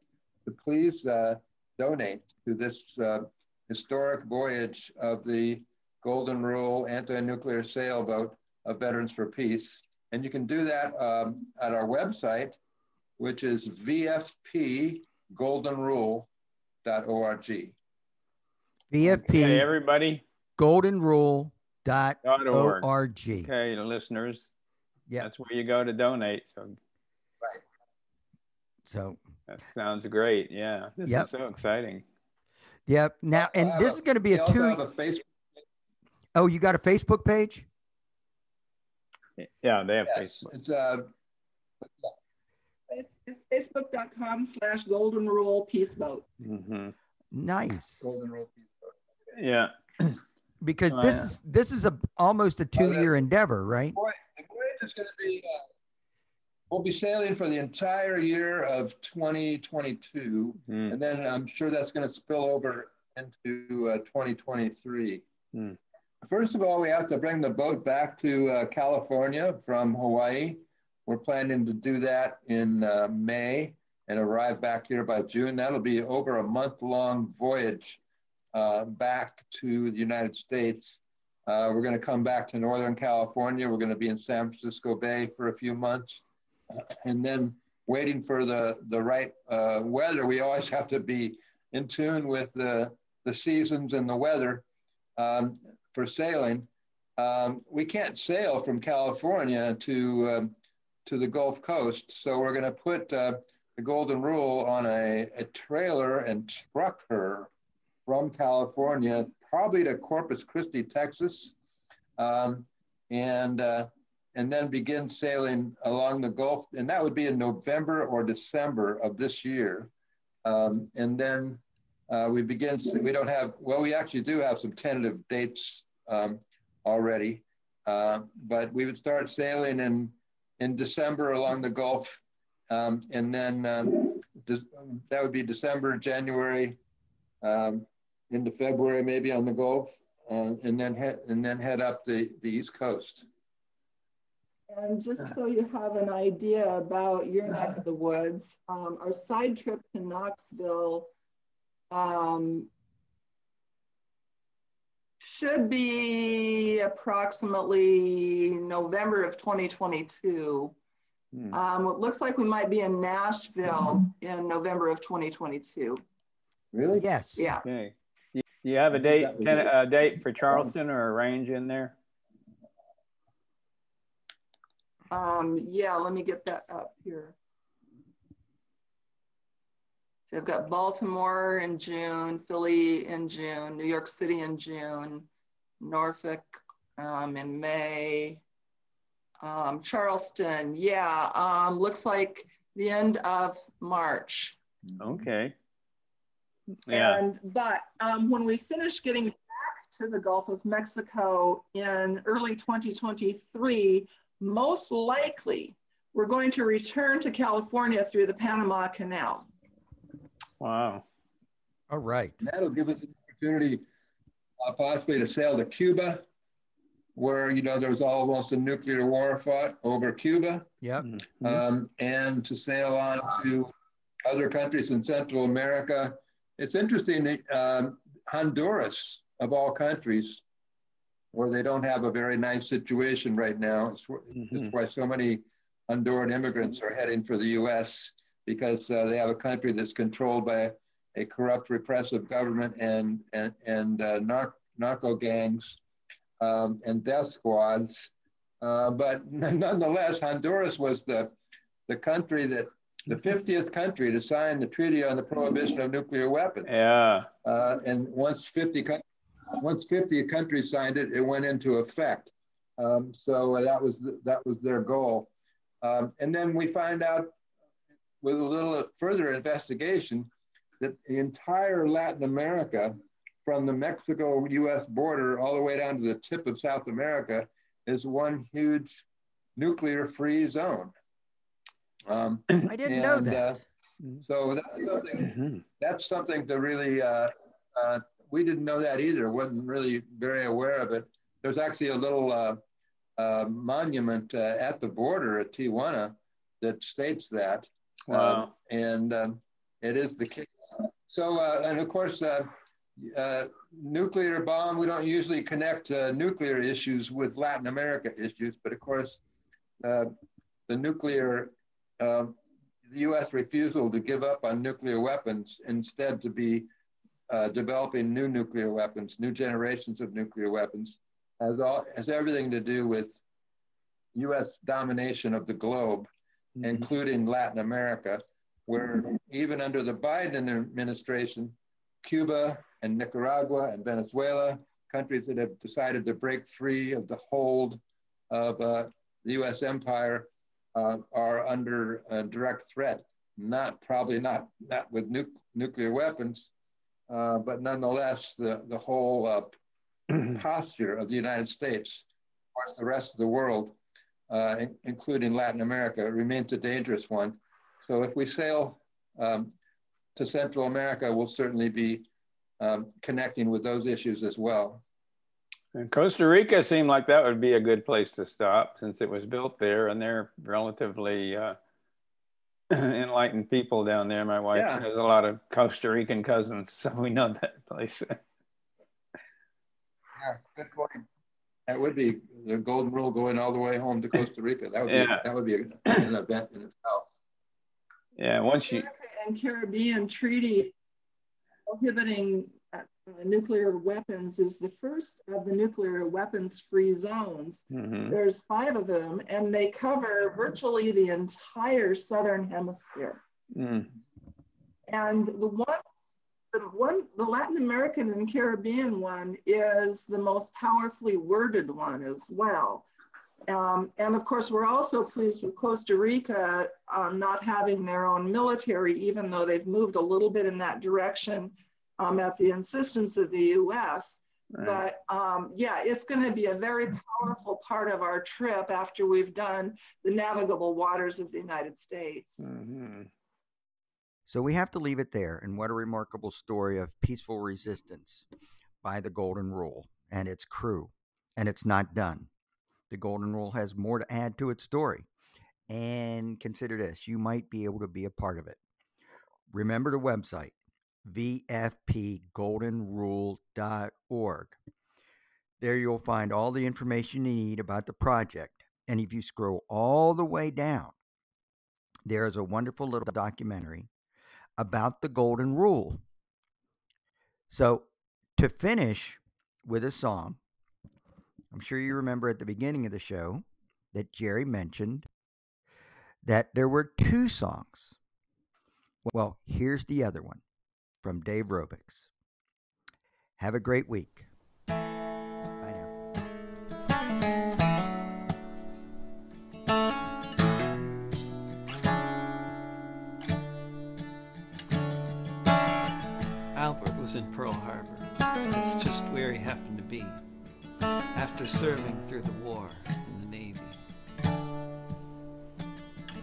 [SPEAKER 2] to please uh, donate to this uh, historic voyage of the Golden Rule anti-nuclear sailboat of Veterans for Peace. And you can do that um, at our website, which is vfpgoldenrule.org.
[SPEAKER 1] VFP.
[SPEAKER 4] Okay, everybody.
[SPEAKER 1] Goldenrule.org.
[SPEAKER 4] Okay, the listeners. Yeah. That's where you go to donate. So.
[SPEAKER 2] Right.
[SPEAKER 1] So
[SPEAKER 4] that sounds great. Yeah. This yep. is so exciting.
[SPEAKER 1] Yep. Now, and this a, is going to be a two. A oh, you got a Facebook page?
[SPEAKER 4] Yeah, they have yes, Facebook.
[SPEAKER 2] It's, uh,
[SPEAKER 3] it's, it's facebook.com slash golden rule peace boat.
[SPEAKER 1] Mm-hmm. Nice.
[SPEAKER 2] Golden rule
[SPEAKER 4] peace boat. Yeah.
[SPEAKER 1] because oh, this yeah. is this is a almost a two year endeavor, right?
[SPEAKER 2] the voyage is going to be uh, We'll be sailing for the entire year of 2022, mm. and then I'm sure that's going to spill over into uh, 2023. Mm. first of all, we have to bring the boat back to uh, California from Hawaii. We're planning to do that in uh, May and arrive back here by June. That'll be over a month long voyage uh, back to the United States. Uh, we're going to come back to Northern California. We're going to be in San Francisco Bay for a few months. And then waiting for the, the right uh, weather, we always have to be in tune with the, the seasons and the weather um, for sailing. Um, we can't sail from California to, um, to the Gulf Coast. So we're going to put uh, the Golden Rule on a, a trailer and truck her from California, probably to Corpus Christi, Texas, um, and uh, and then begin sailing along the Gulf, and that would be in November or December of this year, um, and then uh, we begin. We don't have well, we actually do have some tentative dates um, already, uh, but we would start sailing in in December along the Gulf, um, and then um, that would be December, January, um, into February, maybe on the Gulf, uh, and then head and then head up the, the East Coast.
[SPEAKER 3] And just so you have an idea about your neck of the woods, um, our side trip to Knoxville um, should be approximately November of 2022. Hmm. Um, it looks like we might be in Nashville in November of 2022.
[SPEAKER 2] Really?
[SPEAKER 1] Yes.
[SPEAKER 3] Yeah.
[SPEAKER 4] Okay. Do you have a date, a date for Charleston or a range in there?
[SPEAKER 3] Um, yeah, let me get that up here. So I've got Baltimore in June, Philly in June, New York City in June, Norfolk um, in May, um, Charleston, yeah, um, looks like the end of March.
[SPEAKER 4] Okay. Yeah.
[SPEAKER 3] And but um, when we finish getting back to the Gulf of Mexico in early 2023, most likely we're going to return to California through the Panama Canal.
[SPEAKER 4] Wow.
[SPEAKER 1] All right.
[SPEAKER 2] And that'll give us an opportunity uh, possibly to sail to Cuba, where you know there was almost a nuclear war fought over Cuba.
[SPEAKER 1] Yep.
[SPEAKER 4] Mm-hmm.
[SPEAKER 2] Um, and to sail on to other countries in Central America it's interesting that um, Honduras, of all countries, where they don't have a very nice situation right now, it's, mm-hmm. it's why so many Honduran immigrants are heading for the US because uh, they have a country that's controlled by a corrupt, repressive government and, and, and uh, narco gangs um, and death squads. Uh, but nonetheless, Honduras was the, the country that the 50th country to sign the Treaty on the Prohibition of Nuclear Weapons.
[SPEAKER 4] Yeah.
[SPEAKER 2] Uh, and once 50, once 50 countries signed it, it went into effect. Um, so uh, that was the, that was their goal. Um, and then we find out with a little further investigation that the entire Latin America, from the Mexico-U.S. border all the way down to the tip of South America, is one huge nuclear-free zone.
[SPEAKER 1] Um, I didn't and, know that. Uh,
[SPEAKER 2] so that's something, mm-hmm. that's something to really, uh, uh, we didn't know that either. wasn't really very aware of it. There's actually a little uh, uh, monument uh, at the border at Tijuana that states that.
[SPEAKER 4] Wow.
[SPEAKER 2] Um, and um, it is the case. So, and of course, nuclear bomb, we don't usually connect nuclear issues with Latin America issues, but of course, the nuclear uh, the U.S. refusal to give up on nuclear weapons, instead to be uh, developing new nuclear weapons, new generations of nuclear weapons, has, all, has everything to do with U.S. domination of the globe, mm-hmm. including Latin America, where even under the Biden administration, Cuba and Nicaragua and Venezuela, countries that have decided to break free of the hold of uh, the U.S. empire, uh, are under direct threat. Not probably not not with nu- nuclear weapons, uh, but nonetheless, the the whole uh, posture of the United States, towards the rest of the world, uh, in- including Latin America, remains a dangerous one. So if we sail um, to Central America, we'll certainly be um, connecting with those issues as well.
[SPEAKER 4] And Costa Rica seemed like that would be a good place to stop since it was built there and they're relatively uh, enlightened people down there. My wife
[SPEAKER 2] Yeah.
[SPEAKER 4] has a lot of Costa Rican cousins, so we know that place.
[SPEAKER 2] Yeah, good point. That would be the golden rule going all the way home to Costa Rica. That would be,
[SPEAKER 4] Yeah.
[SPEAKER 2] that would be an event in itself.
[SPEAKER 4] yeah, once you,
[SPEAKER 3] America and Caribbean treaty prohibiting nuclear weapons is the first of the nuclear weapons free zones.
[SPEAKER 4] Mhm.
[SPEAKER 3] There's five of them, and they cover virtually the entire southern hemisphere.
[SPEAKER 4] Mm.
[SPEAKER 3] And the one, the one, the Latin American and Caribbean one is the most powerfully worded one as well. Um, and of course, we're also pleased with Costa Rica um, not having their own military, even though they've moved a little bit in that direction um, at the insistence of the US.
[SPEAKER 4] Right.
[SPEAKER 3] But um, yeah, it's going to be a very powerful part of our trip after we've done the navigable waters of the United States.
[SPEAKER 4] Mhm.
[SPEAKER 1] So we have to leave it there. And what a remarkable story of peaceful resistance by the Golden Rule and its crew. And it's not done. The Golden Rule has more to add to its story. And consider this you might be able to be a part of it. Remember the website, vfpgoldenrule.org. There you'll find all the information you need about the project. And if you scroll all the way down, there is a wonderful little documentary about the Golden Rule. So, to finish with a song, I'm sure you remember at the beginning of the show that Gerry mentioned that there were two songs. Well, here's the other one from Dave Rovics. Have a great week.
[SPEAKER 6] Albert was in Pearl Harbor. That's just where he happened to be after serving through the war in the Navy.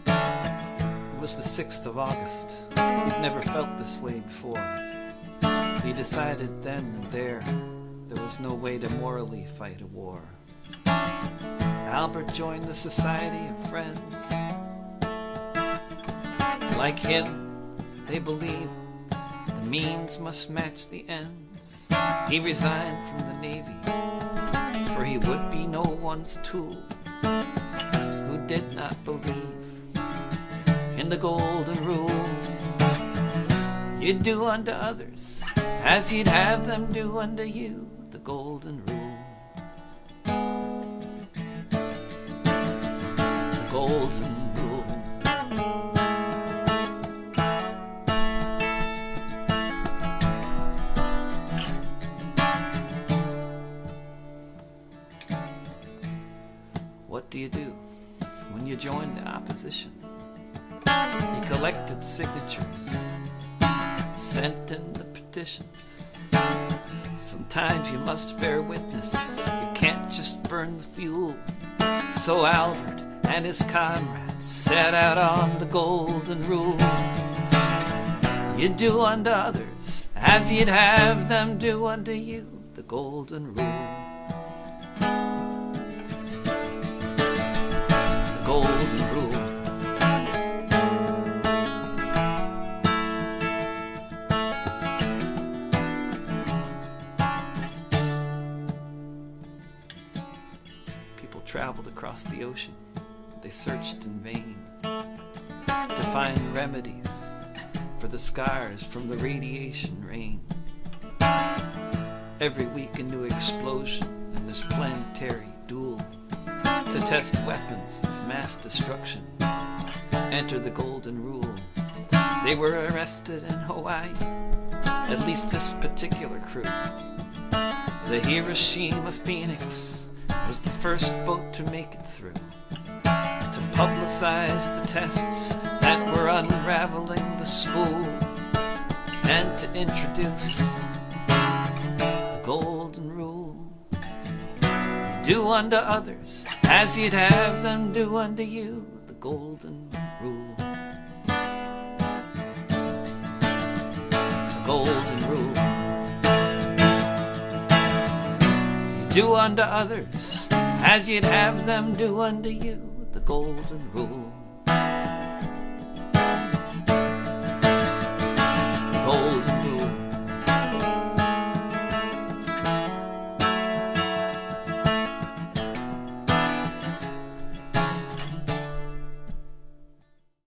[SPEAKER 6] It was the 6th of August. Never felt this way before. He decided then and there there was no way to morally fight a war. Albert joined the Society of Friends. Like him, they believed the means must match the ends. He resigned from the Navy, for he would be no one's tool who did not believe in the golden rule. You'd do unto others as you'd have them do unto you, the golden rule. The golden rule. What do you do when you join the opposition? You collected signatures, sent in the petitions. Sometimes you must bear witness, you can't just burn the fuel. So Albert and his comrades set out on the golden rule. You do unto others as you'd have them do unto you, the golden rule. The golden rule. For the scars from the radiation rain. Every week a new explosion in this planetary duel to test weapons of mass destruction. Enter the golden rule. They were arrested in Hawaii, at least this particular crew. The Hiroshima Phoenix was the first boat to make it through publicize the tests that were unraveling the spool and to introduce the golden rule. Do unto others as you'd have them do unto you, the golden rule. The golden rule. Do unto others as you'd have them do unto you. Golden rule.